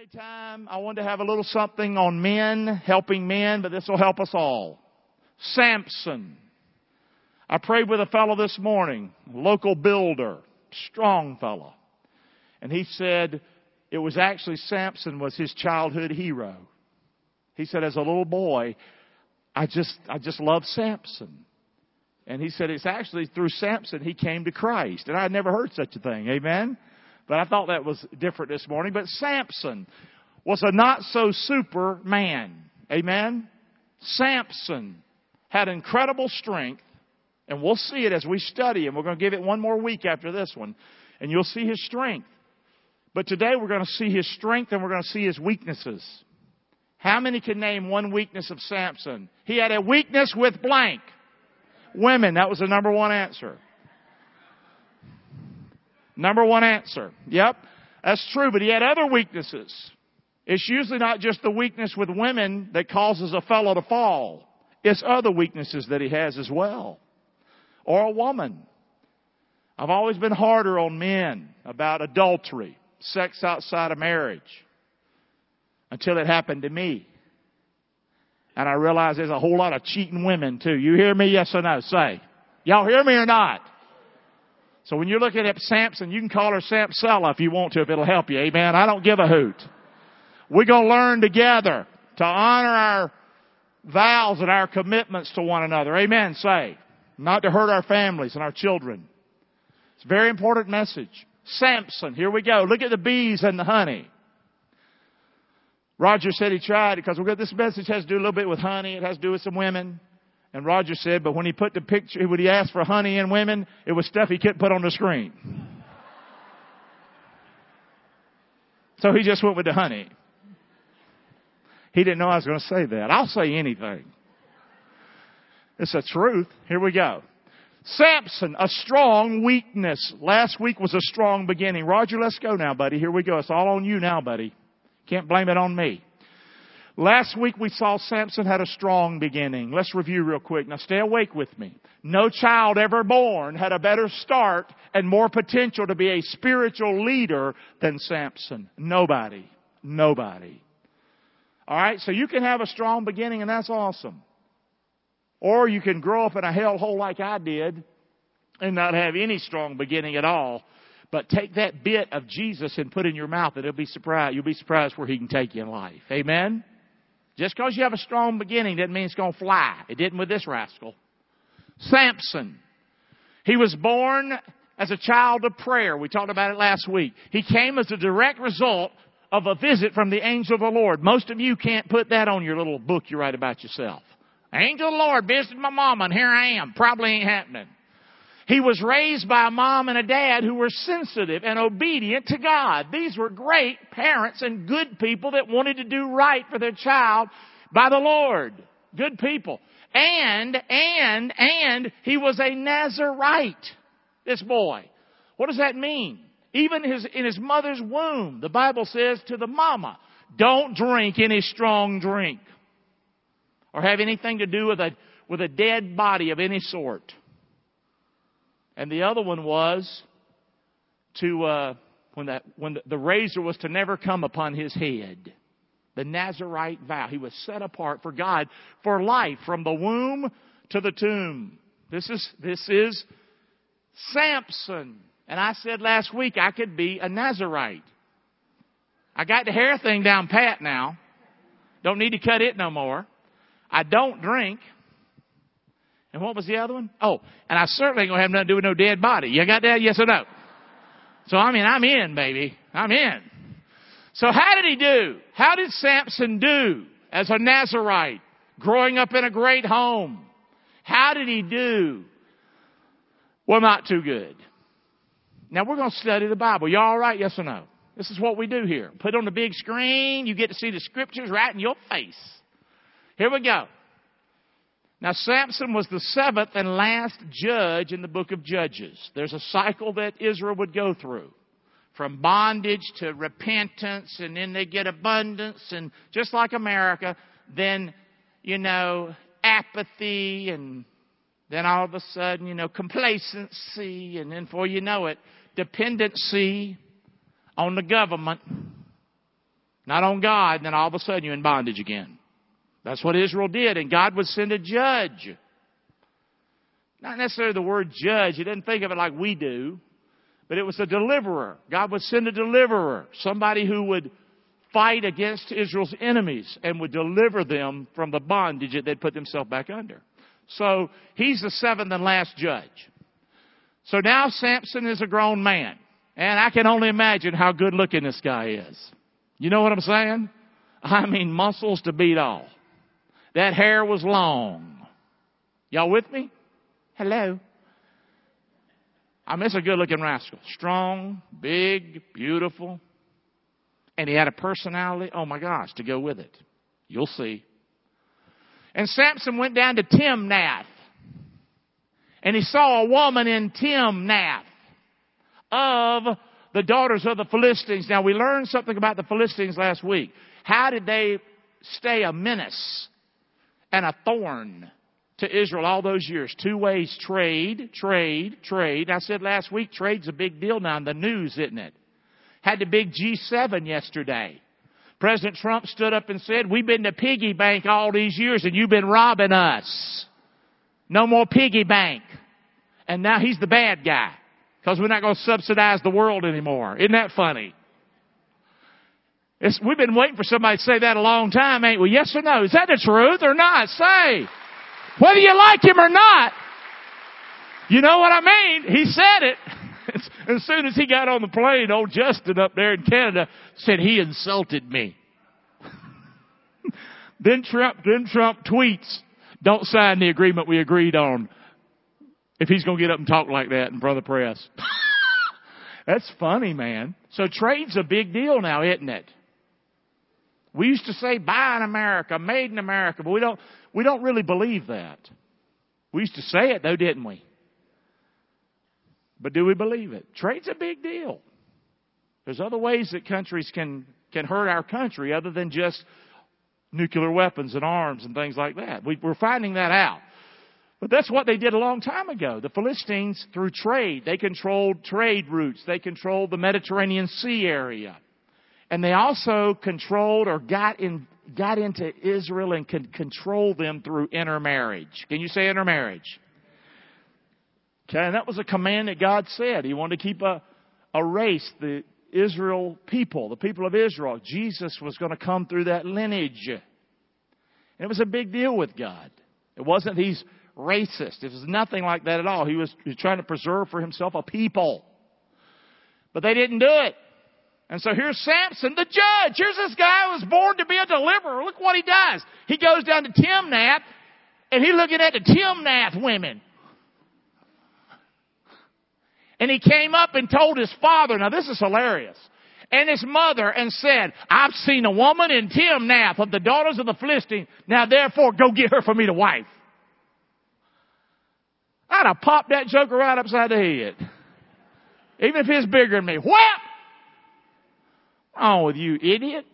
Daytime, I wanted to have a little something on men, helping men, but this will help us all. Samson. I prayed with a fellow this morning, local builder, strong fellow. And he said it was actually Samson was his childhood hero. He said as a little boy, I just, I just loved Samson. And he said it's actually through Samson he came to Christ. And I had never heard such a thing. Amen? But I thought that was different this morning. But Samson was a not so super man. Amen? Samson had incredible strength. And we'll see it as we study him. We're going to give it one more week after this one. And you'll see his strength. But today we're going to see his strength and we're going to see his weaknesses. How many can name one weakness of Samson? He had a weakness with blank. Women, that was the number one answer. Number one answer. Yep, that's true, but he had other weaknesses. It's usually not just the weakness with women that causes a fellow to fall. It's other weaknesses that he has as well. Or a woman. I've always been harder on men about adultery, sex outside of marriage, until it happened to me. And I realize there's a whole lot of cheating women too. You hear me? Yes or no? Say. Y'all hear me or not? So when you're looking at Samson, you can call her Samsella if you want to, if it'll help you. Amen. I don't give a hoot. We're going to learn together to honor our vows and our commitments to one another. Amen. Say. Not to hurt our families and our children. It's a very important message. Samson, here we go. Look at the bees and the honey. Roger said he tried it because this message has to do a little bit with honey. It has to do with some women. And Roger said, but when he put the picture, when he asked for honey and women, it was stuff he couldn't put on the screen. So he just went with the honey. He didn't know I was going to say that. I'll say anything. It's a truth. Here we go. Samson, a strong weakness. Last week was a strong beginning. Roger, let's go now, buddy. Here we go. It's all on you now, buddy. Can't blame it on me. Last week we saw Samson had a strong beginning. Let's review real quick. Now stay awake with me. No child ever born had a better start and more potential to be a spiritual leader than Samson. Nobody. Nobody. Alright, so you can have a strong beginning and that's awesome. Or you can grow up in a hellhole like I did and not have any strong beginning at all but take that bit of Jesus and put it in your mouth and it'll be surprised. You'll be surprised where he can take you in life. Amen? Just because you have a strong beginning doesn't mean it's going to fly. It didn't with this rascal. Samson. He was born as a child of prayer. We talked about it last week. He came as a direct result of a visit from the angel of the Lord. Most of you can't put that on your little book you write about yourself. Angel of the Lord visited my mama and here I am. Probably ain't happening. He was raised by a mom and a dad who were sensitive and obedient to God. These were great parents and good people that wanted to do right for their child by the Lord. Good people. And, and, and he was a Nazarite. This boy. What does that mean? Even his, in his mother's womb, the Bible says to the mama, don't drink any strong drink or have anything to do with a, with a dead body of any sort. And the other one was to, uh, when, that, when the, razor was to never come upon his head. The Nazarite vow. He was set apart for God for life from the womb to the tomb. This is, this is Samson. And I said last week I could be a Nazarite. I got the hair thing down pat now. Don't need to cut it no more. I don't drink. And what was the other one? Oh, and I certainly ain't gonna have nothing to do with no dead body. You got that? Yes or no? So I mean, I'm in, baby. I'm in. So how did he do? How did Samson do as a Nazarite, growing up in a great home? How did he do? Well, not too good. Now we're going to study the Bible. You all right? Yes or no? This is what we do here. Put on the big screen. You get to see the scriptures right in your face. Here we go. Now, Samson was the seventh and last judge in the book of Judges. There's a cycle that Israel would go through from bondage to repentance, and then they get abundance, and just like America, then, you know, apathy, and then all of a sudden, you know, complacency, and then before you know it, dependency on the government. not on God, and then all of a sudden you're in bondage again. That's what Israel did, and God would send a judge. Not necessarily the word judge. He didn't think of it like we do, but it was a deliverer. God would send a deliverer, somebody who would fight against Israel's enemies and would deliver them from the bondage that they'd put themselves back under. So he's the seventh and last judge. So now Samson is a grown man. And I can only imagine how good looking this guy is. You know what I'm saying? I mean muscles to beat all. That hair was long. Y'all with me? Hello. I miss a good looking rascal. Strong, big, beautiful. And he had a personality, oh my gosh, to go with it. You'll see. And Samson went down to Timnath. And he saw a woman in Timnath of the daughters of the Philistines. Now we learned something about the Philistines last week. How did they stay a menace and a thorn to Israel all those years? Two ways, trade, trade, trade. I said last week, trade's a big deal now in the news, isn't it? Had the big G7 yesterday. President Trump stood up and said, we've been to piggy bank all these years and you've been robbing us. No more piggy bank. And now he's the bad guy. Because we're not going to subsidize the world anymore. Isn't that funny? It's, we've been waiting for somebody to say that a long time, ain't we? Yes or no? Is that the truth or not? Say. Whether you like him or not. You know what I mean? He said it. as soon as he got on the plane, old Justin up there in Canada said he insulted me. then Trump, then Trump tweets, don't sign the agreement we agreed on if he's going to get up and talk like that in front of the press. That's funny, man. So trade's a big deal now, isn't it? We used to say buy in America, made in America, but we don't, we don't really believe that. We used to say it though, didn't we? But do we believe it? Trade's a big deal. There's other ways that countries can, can hurt our country other than just nuclear weapons and arms and things like that. We, we're finding that out. But that's what they did a long time ago. The Philistines, through trade, they controlled trade routes. They controlled the Mediterranean Sea area. And they also controlled or got in, got into Israel and could control them through intermarriage. Can you say intermarriage? Okay, and that was a command that God said. He wanted to keep a, a race, the Israel people, the people of Israel. Jesus was going to come through that lineage. And it was a big deal with God. It wasn't he's racist. It was nothing like that at all. He was, he was trying to preserve for himself a people. But they didn't do it. And so here's Samson, the judge. Here's this guy who was born to be a deliverer. Look what he does. He goes down to Timnath and he's looking at the Timnath women. And he came up and told his father, now this is hilarious, and his mother and said, I've seen a woman in Timnath of the daughters of the Philistines. Now therefore go get her for me to wife. I'd have popped that joker right upside the head. Even if he's bigger than me. Whap! With you, idiot.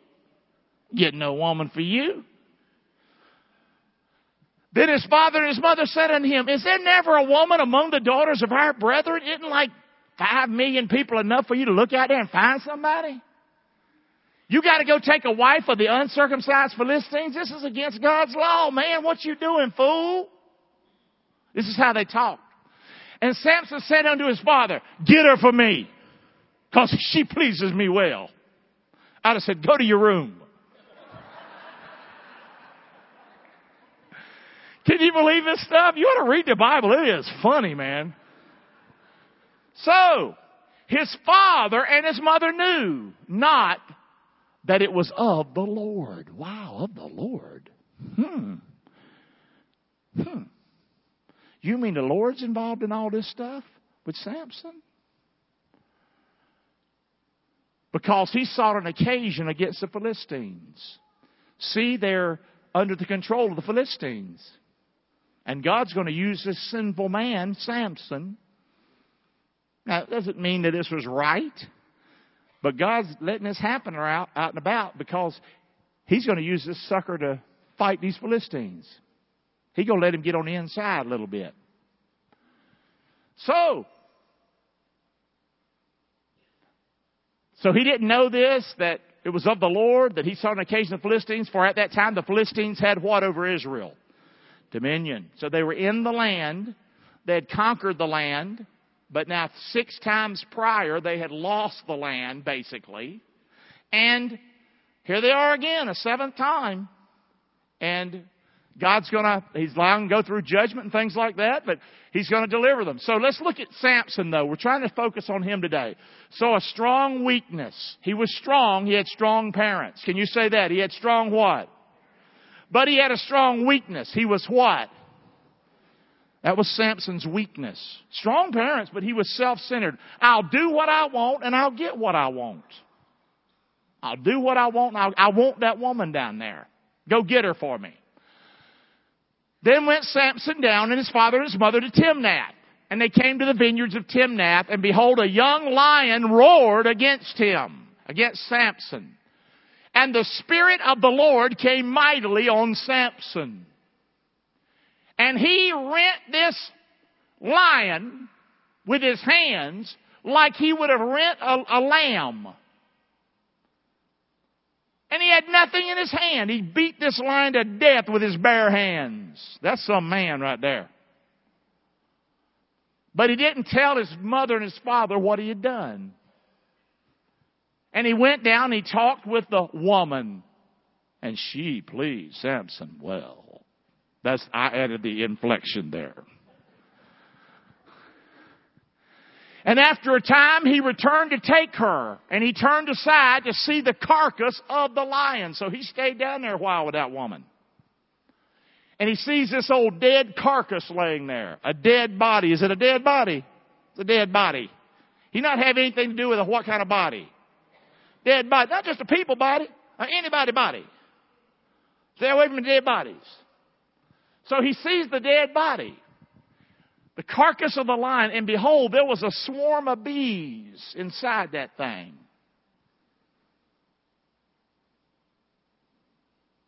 Get no woman for you. Then his father and his mother said unto him, Is there never a woman among the daughters of our brethren? Isn't like five million people enough for you to look out there and find somebody? You gotta go take a wife of the uncircumcised Philistines? This is against God's law, man. What you doing, fool? This is how they talked. And Samson said unto his father, get her for me, cause she pleases me well. I'd have said, go to your room. Can you believe this stuff? You ought to read the Bible. It is funny, man. So, his father and his mother knew not that it was of the Lord. Wow, of the Lord. Hmm. Hmm. You mean the Lord's involved in all this stuff with Samson? Because he sought an occasion against the Philistines. See, they're under the control of the Philistines. And God's going to use this sinful man, Samson. Now, it doesn't mean that this was right, but God's letting this happen out, out and about because He's going to use this sucker to fight these Philistines. He's gonna let him get on the inside a little bit. So, so he didn't know this, that it was of the Lord that he saw an occasion the Philistines, for at that time the Philistines had what over Israel? Dominion. So they were in the land, they had conquered the land, but now six times prior they had lost the land, basically. And here they are again, a seventh time. And God's gonna, He's allowing them to go through judgment and things like that, but He's gonna deliver them. So let's look at Samson though. We're trying to focus on him today. So a strong weakness. He was strong, he had strong parents. Can you say that? He had strong what? But he had a strong weakness. He was what? That was Samson's weakness. Strong parents, but he was self-centered. I'll do what I want and I'll get what I want. I'll do what I want and I'll, I want that woman down there. Go get her for me. Then went Samson down and his father and his mother to Timnath. And they came to the vineyards of Timnath, and behold, a young lion roared against him, against Samson. And the Spirit of the Lord came mightily on Samson. And he rent this lion with his hands like he would have rent a, a lamb. And he had nothing in his hand. He beat this lion to death with his bare hands. That's some man right there. But he didn't tell his mother and his father what he had done. And he went down and he talked with the woman. And she pleased Samson well. That's, I added the inflection there. And after a time, he returned to take her, and he turned aside to see the carcass of the lion. So he stayed down there a while with that woman. And he sees this old dead carcass laying there. A dead body. Is it a dead body? It's a dead body. He not have anything to do with a what kind of body? Dead body. Not just a people body, or anybody body. Stay away from the dead bodies. So he sees the dead body the carcass of the lion, and behold, there was a swarm of bees inside that thing.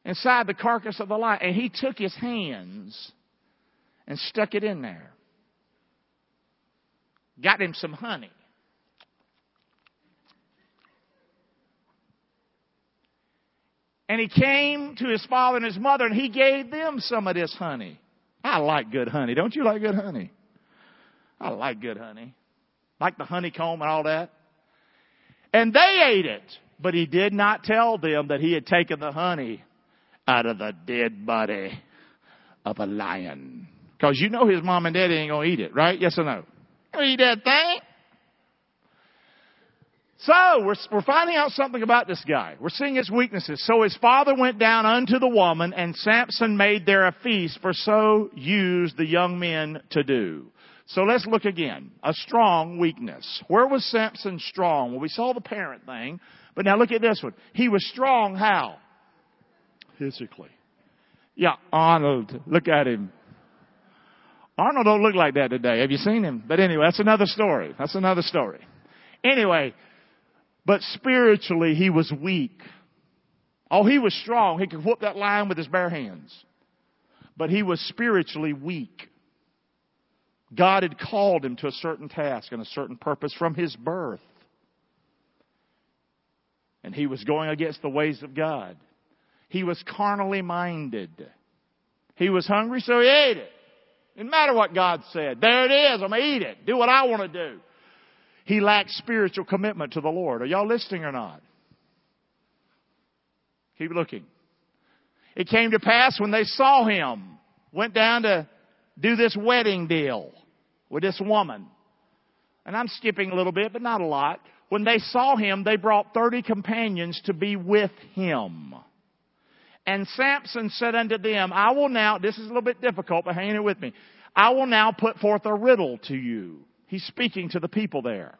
Inside the carcass of the lion. And he took his hands and stuck it in there. Got him some honey. And he came to his father and his mother and he gave them some of this honey. I like good honey. Don't you like good honey? I like good honey. Like the honeycomb and all that. And they ate it. But he did not tell them that he had taken the honey out of the dead body of a lion. Cause you know his mom and daddy ain't gonna eat it, right? Yes or no? Eat that thing. So we're, we're finding out something about this guy. We're seeing his weaknesses. So his father went down unto the woman and Samson made there a feast for so used the young men to do. So let's look again. A strong weakness. Where was Samson strong? Well, we saw the parent thing, but now look at this one. He was strong how? Physically. Yeah, Arnold. Look at him. Arnold don't look like that today. Have you seen him? But anyway, that's another story. That's another story. Anyway, but spiritually he was weak. Oh, he was strong. He could whoop that lion with his bare hands. But he was spiritually weak. God had called him to a certain task and a certain purpose from his birth. And he was going against the ways of God. He was carnally minded. He was hungry, so he ate it. Didn't matter what God said. There it is. I'm going to eat it. Do what I want to do. He lacked spiritual commitment to the Lord. Are y'all listening or not? Keep looking. It came to pass when they saw him, went down to do this wedding deal with this woman. And I'm skipping a little bit, but not a lot. When they saw him, they brought 30 companions to be with him. And Samson said unto them, I will now, this is a little bit difficult, but hang in with me. I will now put forth a riddle to you. He's speaking to the people there.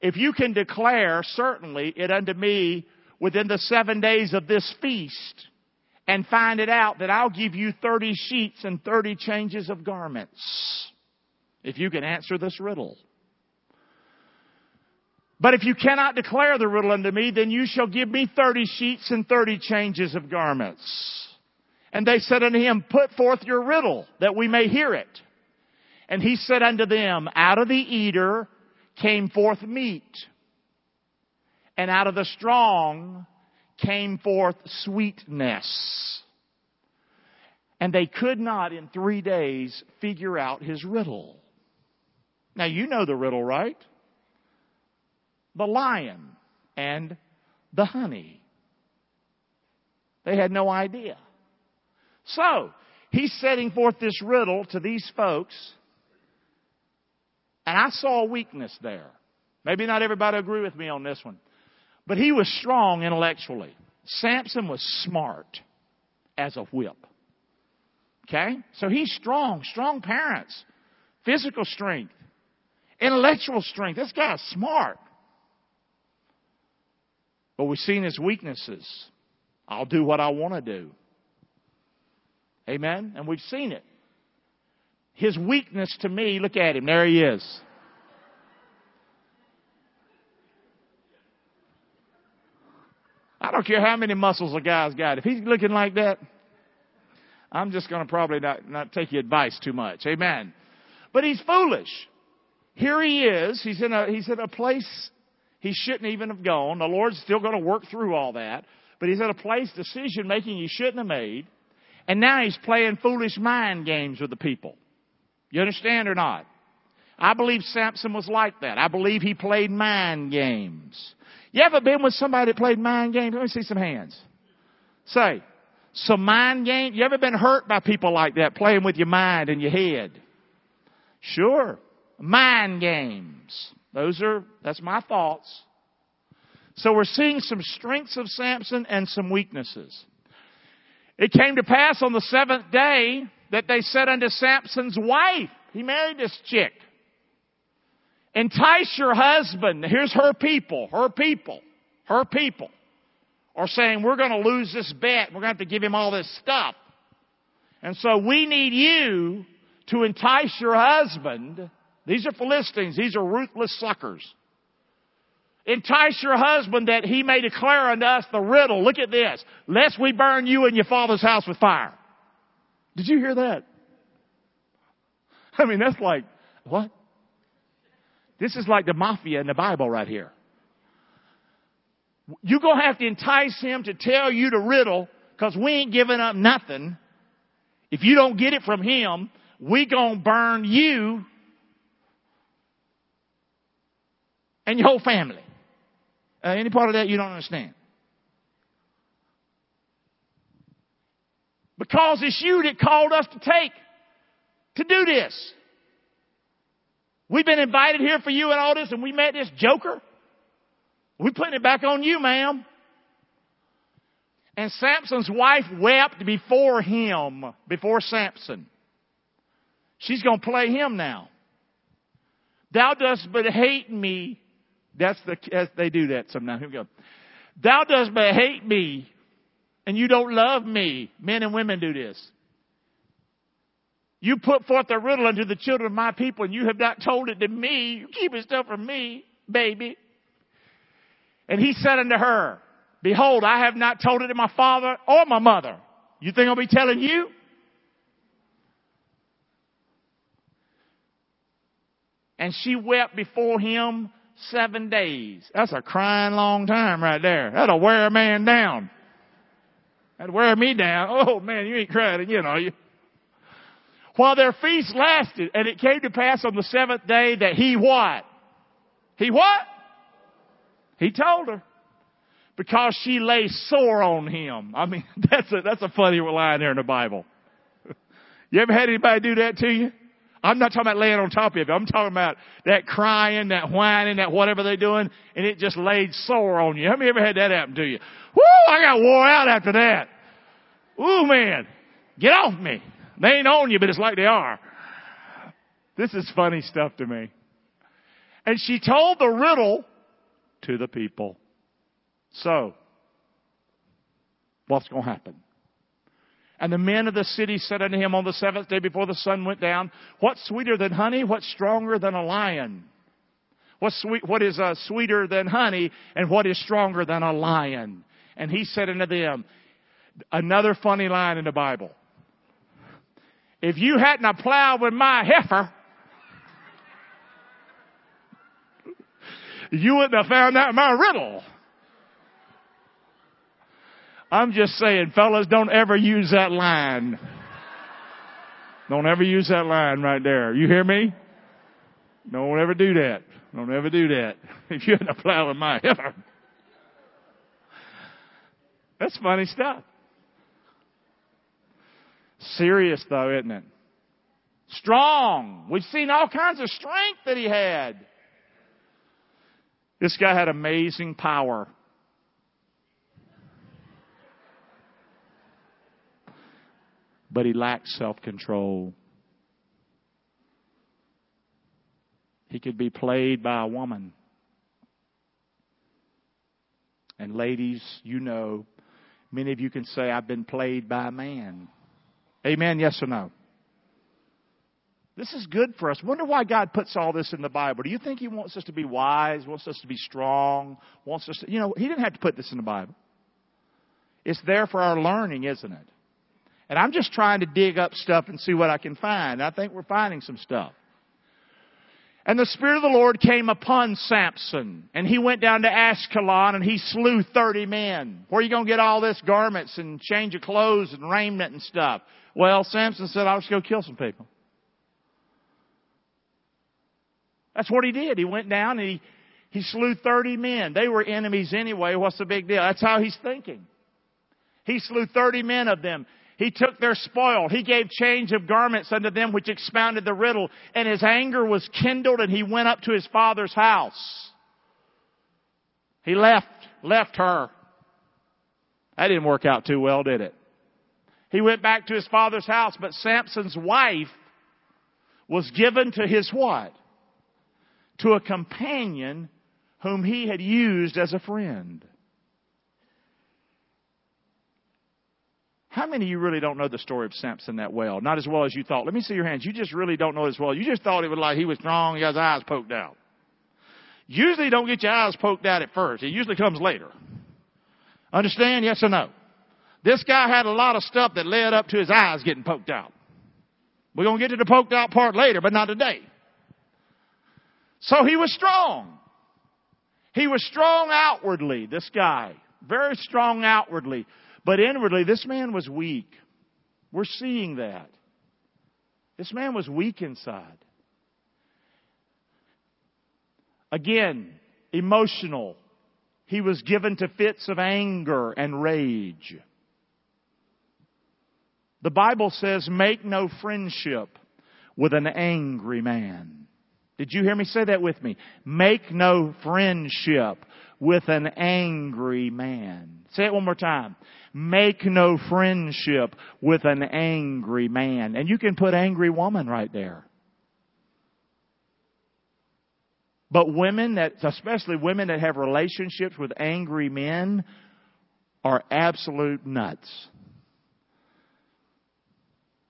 If you can declare certainly it unto me within the seven days of this feast and find it out, that I'll give you 30 sheets and 30 changes of garments if you can answer this riddle. But if you cannot declare the riddle unto me, then you shall give me thirty sheets and thirty changes of garments. And they said unto him, Put forth your riddle, that we may hear it. And he said unto them, Out of the eater came forth meat, and out of the strong came forth sweetness. And they could not in three days figure out his riddle. Now you know the riddle, right? The lion and the honey. They had no idea. So, he's setting forth this riddle to these folks, and I saw a weakness there. Maybe not everybody agree with me on this one. But he was strong intellectually. Samson was smart as a whip. Okay? So he's strong, strong parents, physical strength, intellectual strength. This guy's smart. But we've seen his weaknesses. I'll do what I want to do. Amen? And we've seen it. His weakness to me, look at him, there he is. I don't care how many muscles a guy's got. If he's looking like that, I'm just going to probably not, not take your advice too much. Amen. But he's foolish. Here he is. He's in a, he's in a place he shouldn't even have gone. The Lord's still going to work through all that. But he's at a place, decision making he shouldn't have made. And now he's playing foolish mind games with the people. You understand or not? I believe Samson was like that. I believe he played mind games. You ever been with somebody that played mind games? Let me see some hands. Say, some mind games. You ever been hurt by people like that, playing with your mind and your head? Sure. Mind games. Those are, that's my thoughts. So we're seeing some strengths of Samson and some weaknesses. It came to pass on the seventh day that they said unto Samson's wife, he married this chick. Entice your husband. Here's her people, her people, her people are saying, we're going to lose this bet. We're going to have to give him all this stuff. And so we need you to entice your husband. These are Philistines. These are ruthless suckers. Entice your husband that he may declare unto us the riddle. Look at this. Lest we burn you and your father's house with fire. Did you hear that? I mean, that's like, what? This is like the mafia in the Bible right here. You're going to have to entice him to tell you the riddle because we ain't giving up nothing. If you don't get it from him, we going to burn you and your whole family. Uh, any part of that you don't understand. Because it's you that called us to take, to do this. We've been invited here for you and all this and we met this joker. We're putting it back on you, ma'am. And Samson's wife wept before him, before Samson. She's going to play him now. Thou dost but hate me. That's the, that's, they do that sometimes. Here we go. Thou dost but hate me and you don't love me. Men and women do this. You put forth a riddle unto the children of my people, and you have not told it to me. You keep it stuff from me, baby. And he said unto her, Behold, I have not told it to my father or my mother. You think I'll be telling you? And she wept before him seven days. That's a crying long time right there. That'll wear a man down. That'll wear me down. Oh man, you ain't crying, you know. You, while their feast lasted. And it came to pass on the seventh day that he what? He what? He told her. Because she lay sore on him. I mean, that's a, that's a funny line there in the Bible. You ever had anybody do that to you? I'm not talking about laying on top of you. I'm talking about that crying, that whining, that whatever they're doing, and it just laid sore on you. How many ever had that happen to you? Woo! I got wore out after that. Ooh, man. Get off me. They ain't on you, but it's like they are. This is funny stuff to me. And she told the riddle to the people. So, what's going to happen? And the men of the city said unto him on the seventh day before the sun went down, What's sweeter than honey? What's stronger than a lion? What's sweet, what is uh, sweeter than honey? And what is stronger than a lion? And he said unto them, another funny line in the Bible. If you hadn't a plowed with my heifer, you wouldn't have found out my riddle. I'm just saying, fellas, don't ever use that line. Don't ever use that line right there. You hear me? Don't ever do that. Don't ever do that. If you end up plowing my yard. That's funny stuff. Serious though, isn't it? Strong. We've seen all kinds of strength that he had. This guy had amazing power. But he lacked self control. He could be played by a woman. And ladies, you know, many of you can say, I've been played by a man. Amen, yes or no? This is good for us. Wonder why God puts all this in the Bible. Do you think He wants us to be wise, wants us to be strong, wants us to, you know, He didn't have to put this in the Bible. It's there for our learning, isn't it? And I'm just trying to dig up stuff and see what I can find. I think we're finding some stuff. And the Spirit of the Lord came upon Samson, and he went down to Ashkelon and he slew 30 men. Where are you going to get all this garments and change of clothes and raiment and stuff? Well, Samson said, I'll just go kill some people. That's what he did. He went down and he, he slew 30 men. They were enemies anyway. What's the big deal? That's how he's thinking. He slew 30 men of them. He took their spoil. He gave change of garments unto them which expounded the riddle. And his anger was kindled and he went up to his father's house. He left, left her. That didn't work out too well, did it? He went back to his father's house, but Samson's wife was given to his what? To a companion whom he had used as a friend. How many of you really don't know the story of Samson that well? Not as well as you thought. Let me see your hands. You just really don't know it as well. You just thought it was like he was strong, he his eyes poked out. Usually don't get your eyes poked out at first. It usually comes later. Understand? Yes or no? This guy had a lot of stuff that led up to his eyes getting poked out. We're going to get to the poked out part later, but not today. So he was strong. He was strong outwardly, this guy. Very strong outwardly. But inwardly, this man was weak. We're seeing that. This man was weak inside. Again, emotional. He was given to fits of anger and rage. The Bible says, make no friendship with an angry man. Did you hear me say that with me? Make no friendship with an angry man. Say it one more time. Make no friendship with an angry man. And you can put angry woman right there. But women that, especially women that have relationships with angry men, are absolute nuts.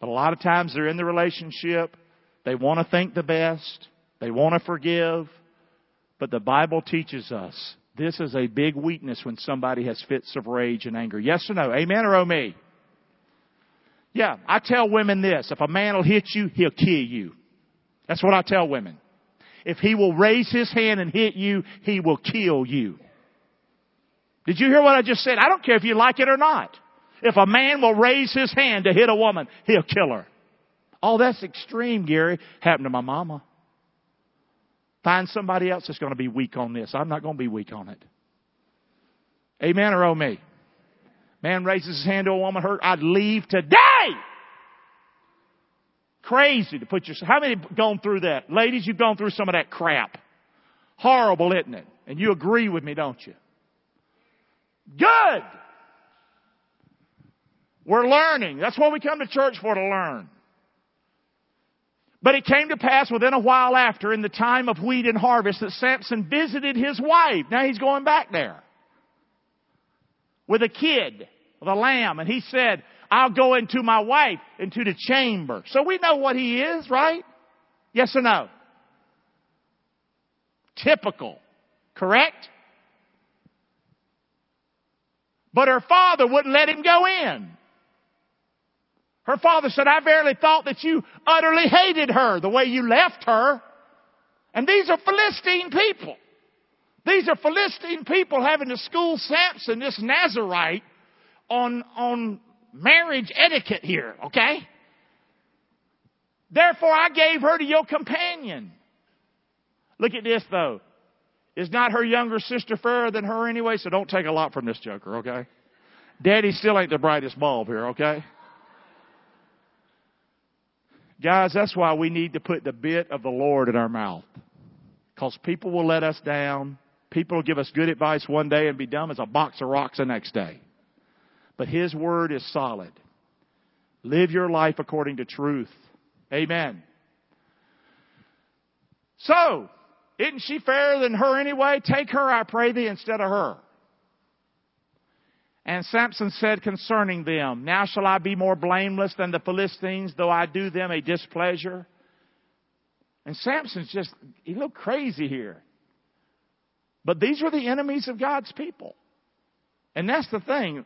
But a lot of times they're in the relationship, they want to think the best, they want to forgive, but the Bible teaches us this is a big weakness when somebody has fits of rage and anger. Yes or no? Amen or oh me? Yeah, I tell women this. If a man will hit you, he'll kill you. That's what I tell women. If he will raise his hand and hit you, he will kill you. Did you hear what I just said? I don't care if you like it or not. If a man will raise his hand to hit a woman, he'll kill her. Oh, that's extreme, Gary. Happened to my mama. Find somebody else that's going to be weak on this. I'm not going to be weak on it. Amen or oh me? Man raises his hand to a woman hurt. I'd leave today. Crazy to put your, how many gone through that? Ladies, you've gone through some of that crap. Horrible, isn't it? And you agree with me, don't you? Good. We're learning. That's what we come to church for, to learn. But it came to pass within a while after, in the time of wheat and harvest, that Samson visited his wife. Now he's going back there. With a kid, with a lamb, and he said, I'll go into my wife, into the chamber. So we know what he is, right? Yes or no? Typical. Correct? But her father wouldn't let him go in. Her father said, I verily thought that you utterly hated her the way you left her. And these are Philistine people. These are Philistine people having to school Samson, this Nazarite, on, on marriage etiquette here, okay? Therefore I gave her to your companion. Look at this though. Is not her younger sister fairer than her anyway? So don't take a lot from this joker, okay? Daddy still ain't the brightest bulb here, okay? Guys, that's why we need to put the bit of the Lord in our mouth. Because people will let us down. People will give us good advice one day and be dumb as a box of rocks the next day. But His Word is solid. Live your life according to truth. Amen. So, isn't she fairer than her anyway? Take her, I pray thee, instead of her. And Samson said concerning them, Now shall I be more blameless than the Philistines, though I do them a displeasure? And Samson's just, he looked crazy here. But these were the enemies of God's people. And that's the thing.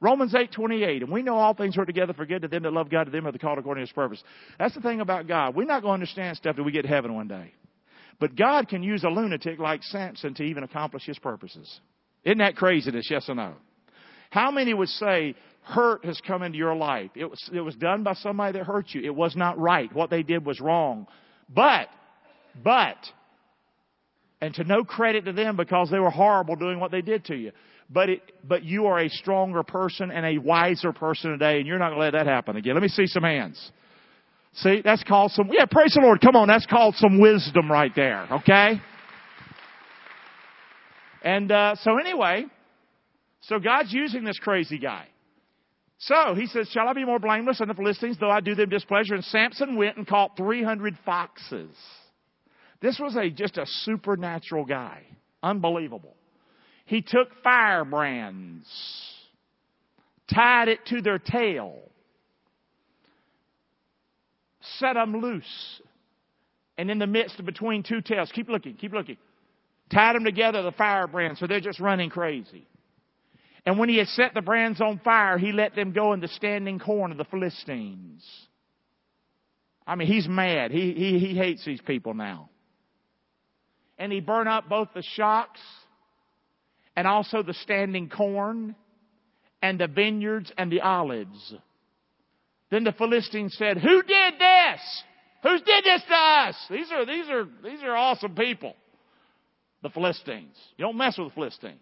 Romans 8, 28. And we know all things work together for good to them that love God, to them that are called according to his purpose. That's the thing about God. We're not going to understand stuff till we get heaven one day. But God can use a lunatic like Samson to even accomplish his purposes. Isn't that craziness? Yes or no? How many would say hurt has come into your life? It was, it was done by somebody that hurt you. It was not right. What they did was wrong. But, but, and to no credit to them because they were horrible doing what they did to you. But it, but you are a stronger person and a wiser person today, and you're not going to let that happen again. Let me see some hands. See, that's called some, yeah, praise the Lord. Come on, that's called some wisdom right there, okay? And, uh, so anyway, so God's using this crazy guy. So he says, Shall I be more blameless than the Philistines, though I do them displeasure? And Samson went and caught 300 foxes. This was a, just a supernatural guy. Unbelievable. He took firebrands, tied it to their tail, set them loose, and in the midst between two tails, keep looking, keep looking, tied them together, the firebrands, so they're just running crazy. And when he had set the brands on fire, he let them go in the standing corn of the Philistines. I mean, he's mad. He, he, he hates these people now. And he burned up both the shocks and also the standing corn and the vineyards and the olives. Then the Philistines said, Who did this? Who did this to us? These are, these are, these are awesome people. The Philistines. You don't mess with the Philistines.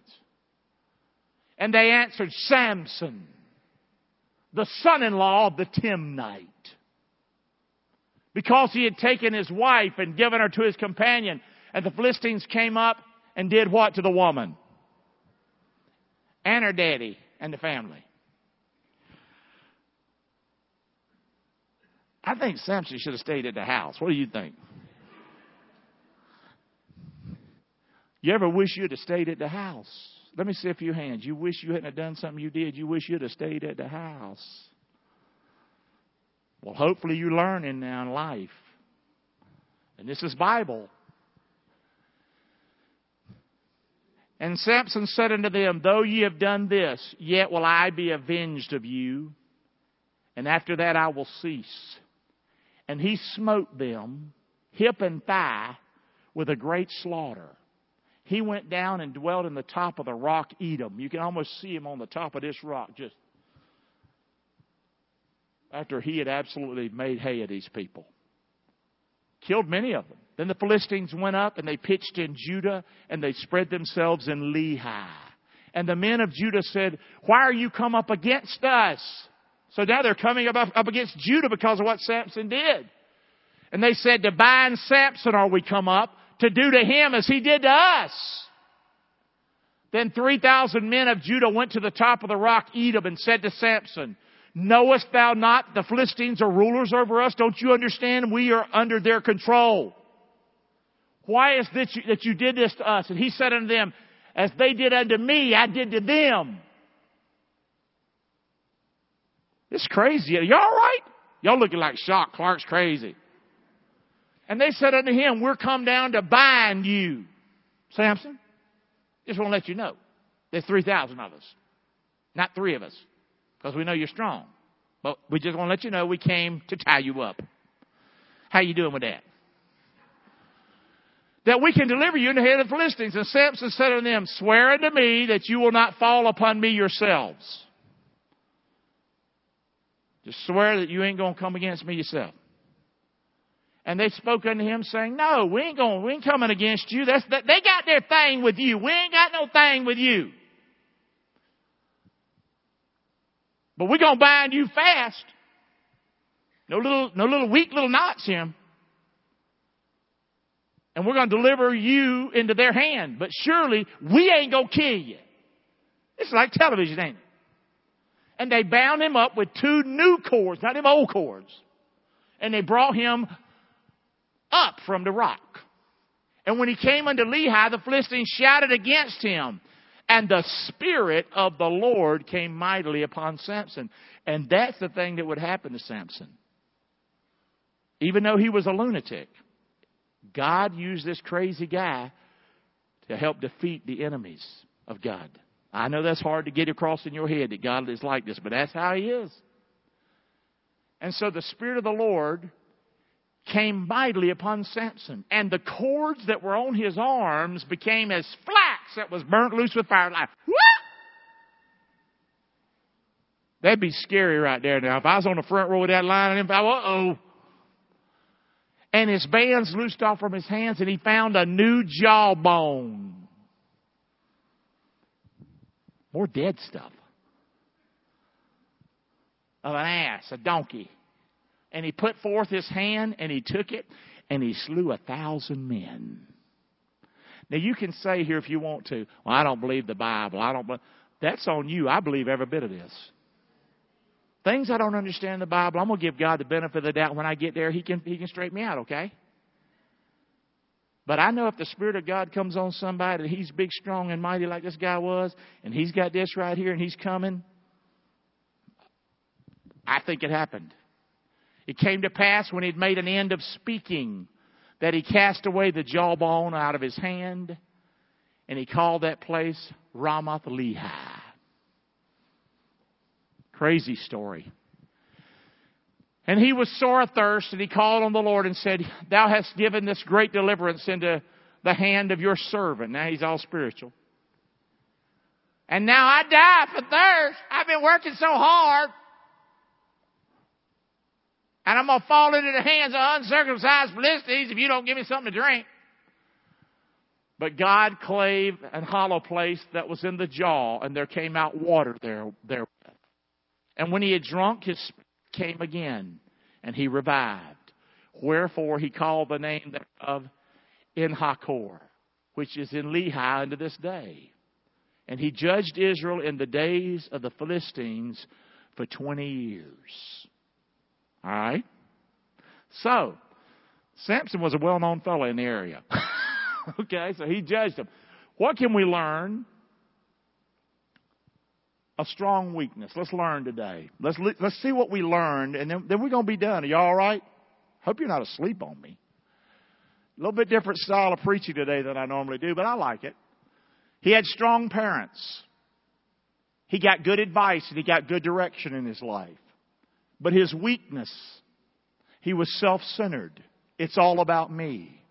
And they answered, Samson, the son-in-law of the Timnite. Because he had taken his wife and given her to his companion. And the Philistines came up and did what to the woman? And her daddy and the family. I think Samson should have stayed at the house. What do you think? You ever wish you'd have stayed at the house? Let me see a few hands. You wish you hadn't done something you did. You wish you'd have stayed at the house. Well, hopefully you're learning now in life. And this is Bible. And Samson said unto them, Though ye have done this, yet will I be avenged of you, and after that I will cease. And he smote them, hip and thigh, with a great slaughter. He went down and dwelt in the top of the rock Etam. You can almost see him on the top of this rock just after he had absolutely made hay of these people. Killed many of them. Then the Philistines went up and they pitched in Judah and they spread themselves in Lehi. And the men of Judah said, Why are you come up against us? So now they're coming up, up against Judah because of what Samson did. And they said, To bind Samson are we come up, to do to him as he did to us. Then 3,000 men of Judah went to the top of the rock Etam and said to Samson, Knowest thou not the Philistines are rulers over us? Don't you understand? We are under their control. Why is it that you did this to us? And he said unto them, As they did unto me, I did to them. It's crazy. Are y'all right? Y'all looking like shocked. Clark's crazy. And they said unto him, We're come down to bind you. Samson, just want to let you know. There's 3,000 of us. Not three of us. Because we know you're strong. But we just want to let you know we came to tie you up. How you doing with that? That we can deliver you in the hand of the Philistines. And Samson said unto them, Swear unto me that you will not fall upon me yourselves. Just swear that you ain't going to come against me yourself. And they spoke unto him saying, No, we ain't going, we ain't coming against you. That's, that, they got their thing with you. We ain't got no thing with you. But we're going to bind you fast. No little, no little weak little knots here. And we're going to deliver you into their hand. But surely we ain't going to kill you. It's like television, ain't it? And they bound him up with two new cords, not them old cords. And they brought him up from the rock. And when he came unto Lehi, the Philistines shouted against him. And the Spirit of the Lord came mightily upon Samson. And that's the thing that would happen to Samson. Even though he was a lunatic, God used this crazy guy to help defeat the enemies of God. I know that's hard to get across in your head that God is like this, but that's how He is. And so the Spirit of the Lord came mightily upon Samson, and the cords that were on his arms became as flax that was burnt loose with fire. Like, That'd be scary right there now. If I was on the front row of that line and I, uh oh. And his bands loosed off from his hands and he found a new jawbone. More dead stuff. Of an ass, a donkey. And he put forth his hand and he took it and he slew a thousand men. Now you can say here if you want to, well, I don't believe the Bible. I don't believe. That's on you. I believe every bit of this. Things I don't understand in the Bible, I'm gonna give God the benefit of the doubt. When I get there, He can He can straighten me out, okay? But I know if the Spirit of God comes on somebody and he's big, strong, and mighty like this guy was, and he's got this right here and he's coming, I think it happened. It came to pass when he'd made an end of speaking that he cast away the jawbone out of his hand and he called that place Ramath Lehi. Crazy story. And he was sore athirst and he called on the Lord and said, Thou hast given this great deliverance into the hand of your servant. Now he's all spiritual. And now I die for thirst. I've been working so hard. And I'm going to fall into the hands of uncircumcised Philistines if you don't give me something to drink. But God clave and hollow place that was in the jaw, and there came out water there therewith. And when he had drunk, his spirit came again, and he revived. Wherefore he called the name of Enhakkore, which is in Lehi unto this day. And he judged Israel in the days of the Philistines for 20 years. All right? So, Samson was a well known fellow in the area. okay, so he judged him. What can we learn? A strong weakness. Let's learn today. Let's, let's see what we learned, and then, then we're going to be done. Are y'all all right? Hope you're not asleep on me. A little bit different style of preaching today than I normally do, but I like it. He had strong parents. He got good advice and he got good direction in his life. But his weakness, he was self centered. It's all about me.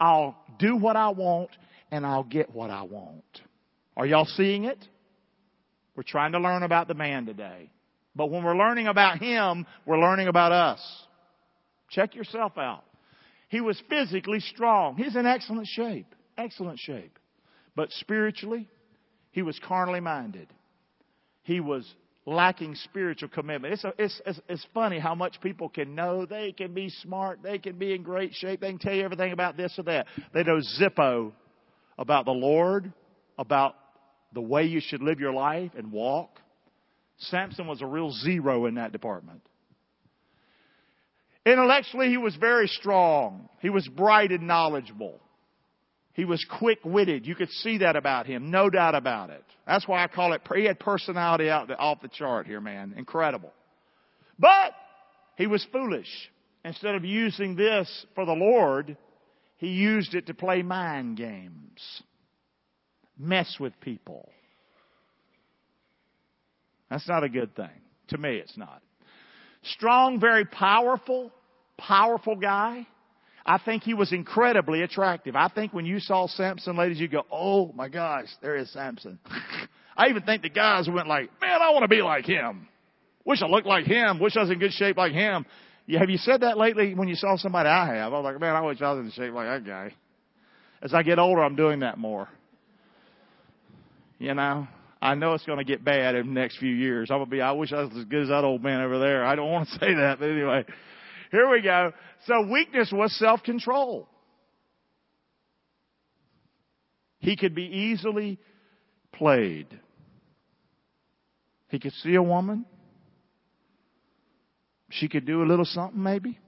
I'll do what I want and I'll get what I want. Are y'all seeing it? We're trying to learn about the man today. But when we're learning about him, we're learning about us. Check yourself out. He was physically strong. He's in excellent shape. Excellent shape. But spiritually, he was carnally minded. He was lacking spiritual commitment. It's, a, it's, it's, it's funny how much people can know. They can be smart. They can be in great shape. They can tell you everything about this or that. They know Zippo about the Lord, about the way you should live your life and walk. Samson was a real zero in that department. Intellectually, he was very strong. He was bright and knowledgeable. He was quick witted. You could see that about him. No doubt about it. That's why I call it, he had personality out the, off the chart here, man. Incredible. But he was foolish. Instead of using this for the Lord, he used it to play mind games. Mess with people. That's not a good thing. To me, it's not. Strong, very powerful, powerful guy. I think he was incredibly attractive. I think when you saw Samson, ladies, you go, oh my gosh, there is Samson. I even think the guys went like, man, I want to be like him. Wish I looked like him. Wish I was in good shape like him. Yeah, have you said that lately when you saw somebody I have? I was like, man, I wish I was in shape like that guy. As I get older, I'm doing that more. You know, I know it's going to get bad in the next few years. I'm going to be, I wish I was as good as that old man over there. I don't want to say that, but anyway, here we go. So weakness was self-control. He could be easily played. He could see a woman. She could do a little something maybe.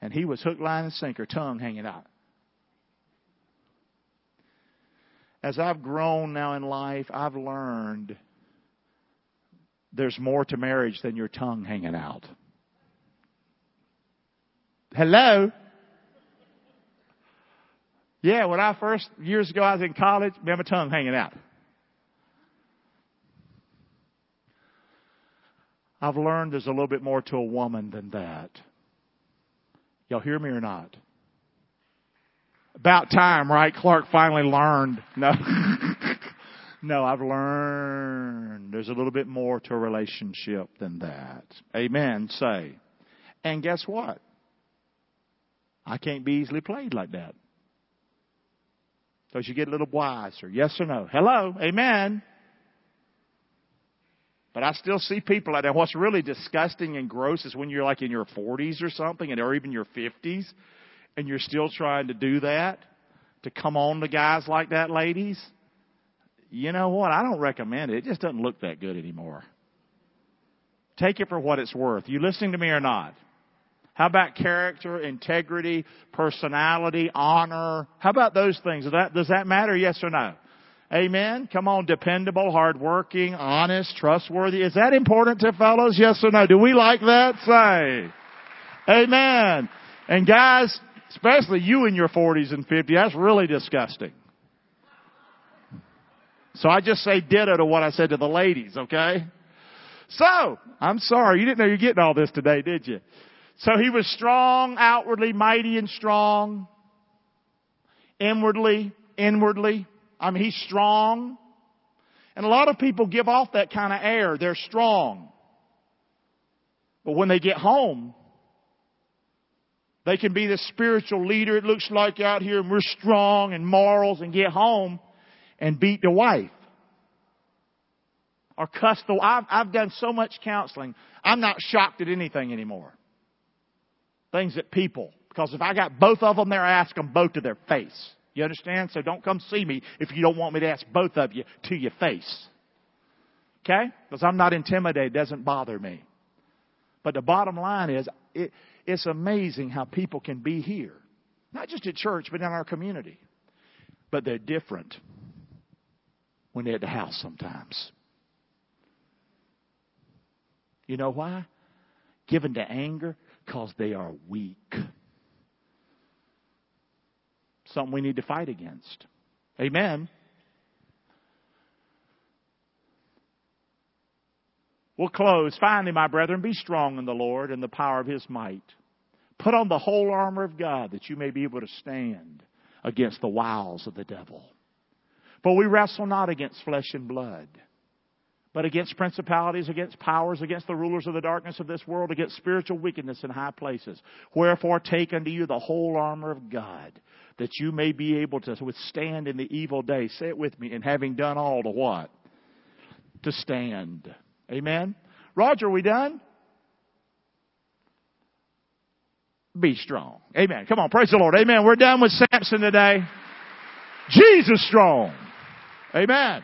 And he was hook, line, and sinker, tongue hanging out. As I've grown now in life, I've learned there's more to marriage than your tongue hanging out. Hello? Yeah, when I first, years ago, I was in college, I had my tongue hanging out. I've learned there's a little bit more to a woman than that. Y'all hear me or not? About time, right? Clark finally learned. No. no, I've learned there's a little bit more to a relationship than that. Amen. Say. And guess what? I can't be easily played like that. Because you get a little wiser. Yes or no? Hello? Amen. But I still see people like that. What's really disgusting and gross is when you're like in your 40s or something, and or even your 50s, and you're still trying to do that, to come on to guys like that, ladies. You know what? I don't recommend it. It just doesn't look that good anymore. Take it for what it's worth. You listening to me or not? How about character, integrity, personality, honor? How about those things? Does that, does that matter? Yes or no? Amen. Come on, dependable, hardworking, honest, trustworthy. Is that important to fellows? Yes or no? Do we like that? Say. Amen. And guys, especially you in your 40s and 50s, that's really disgusting. So I just say ditto to what I said to the ladies, okay? So, I'm sorry, you didn't know you're getting all this today, did you? So he was strong outwardly, mighty and strong. Inwardly, inwardly, I mean, he's strong. And a lot of people give off that kind of air. They're strong. But when they get home, they can be the spiritual leader, it looks like out here, and we're strong and morals, and get home and beat the wife. Or cuss the, I've, I've done so much counseling, I'm not shocked at anything anymore. Things that people, because if I got both of them there, I ask them both to their face. You understand? So don't come see me if you don't want me to ask both of you to your face. Okay? Because I'm not intimidated. It doesn't bother me. But the bottom line is, it, it's amazing how people can be here. Not just at church, but in our community. But they're different when they're at the house sometimes. You know why? Given to anger, because they are weak something we need to fight against. Amen. We'll close. Finally, my brethren, be strong in the Lord and the power of his might. Put on the whole armor of God that you may be able to stand against the wiles of the devil. For we wrestle not against flesh and blood but against principalities, against powers, against the rulers of the darkness of this world, against spiritual wickedness in high places. Wherefore take unto you the whole armor of God, that you may be able to withstand in the evil day. Say it with me, and having done all to what? To stand. Amen? Roger, are we done? Be strong. Amen. Come on, praise the Lord. Amen. We're done with Samson today. Jesus strong. Amen.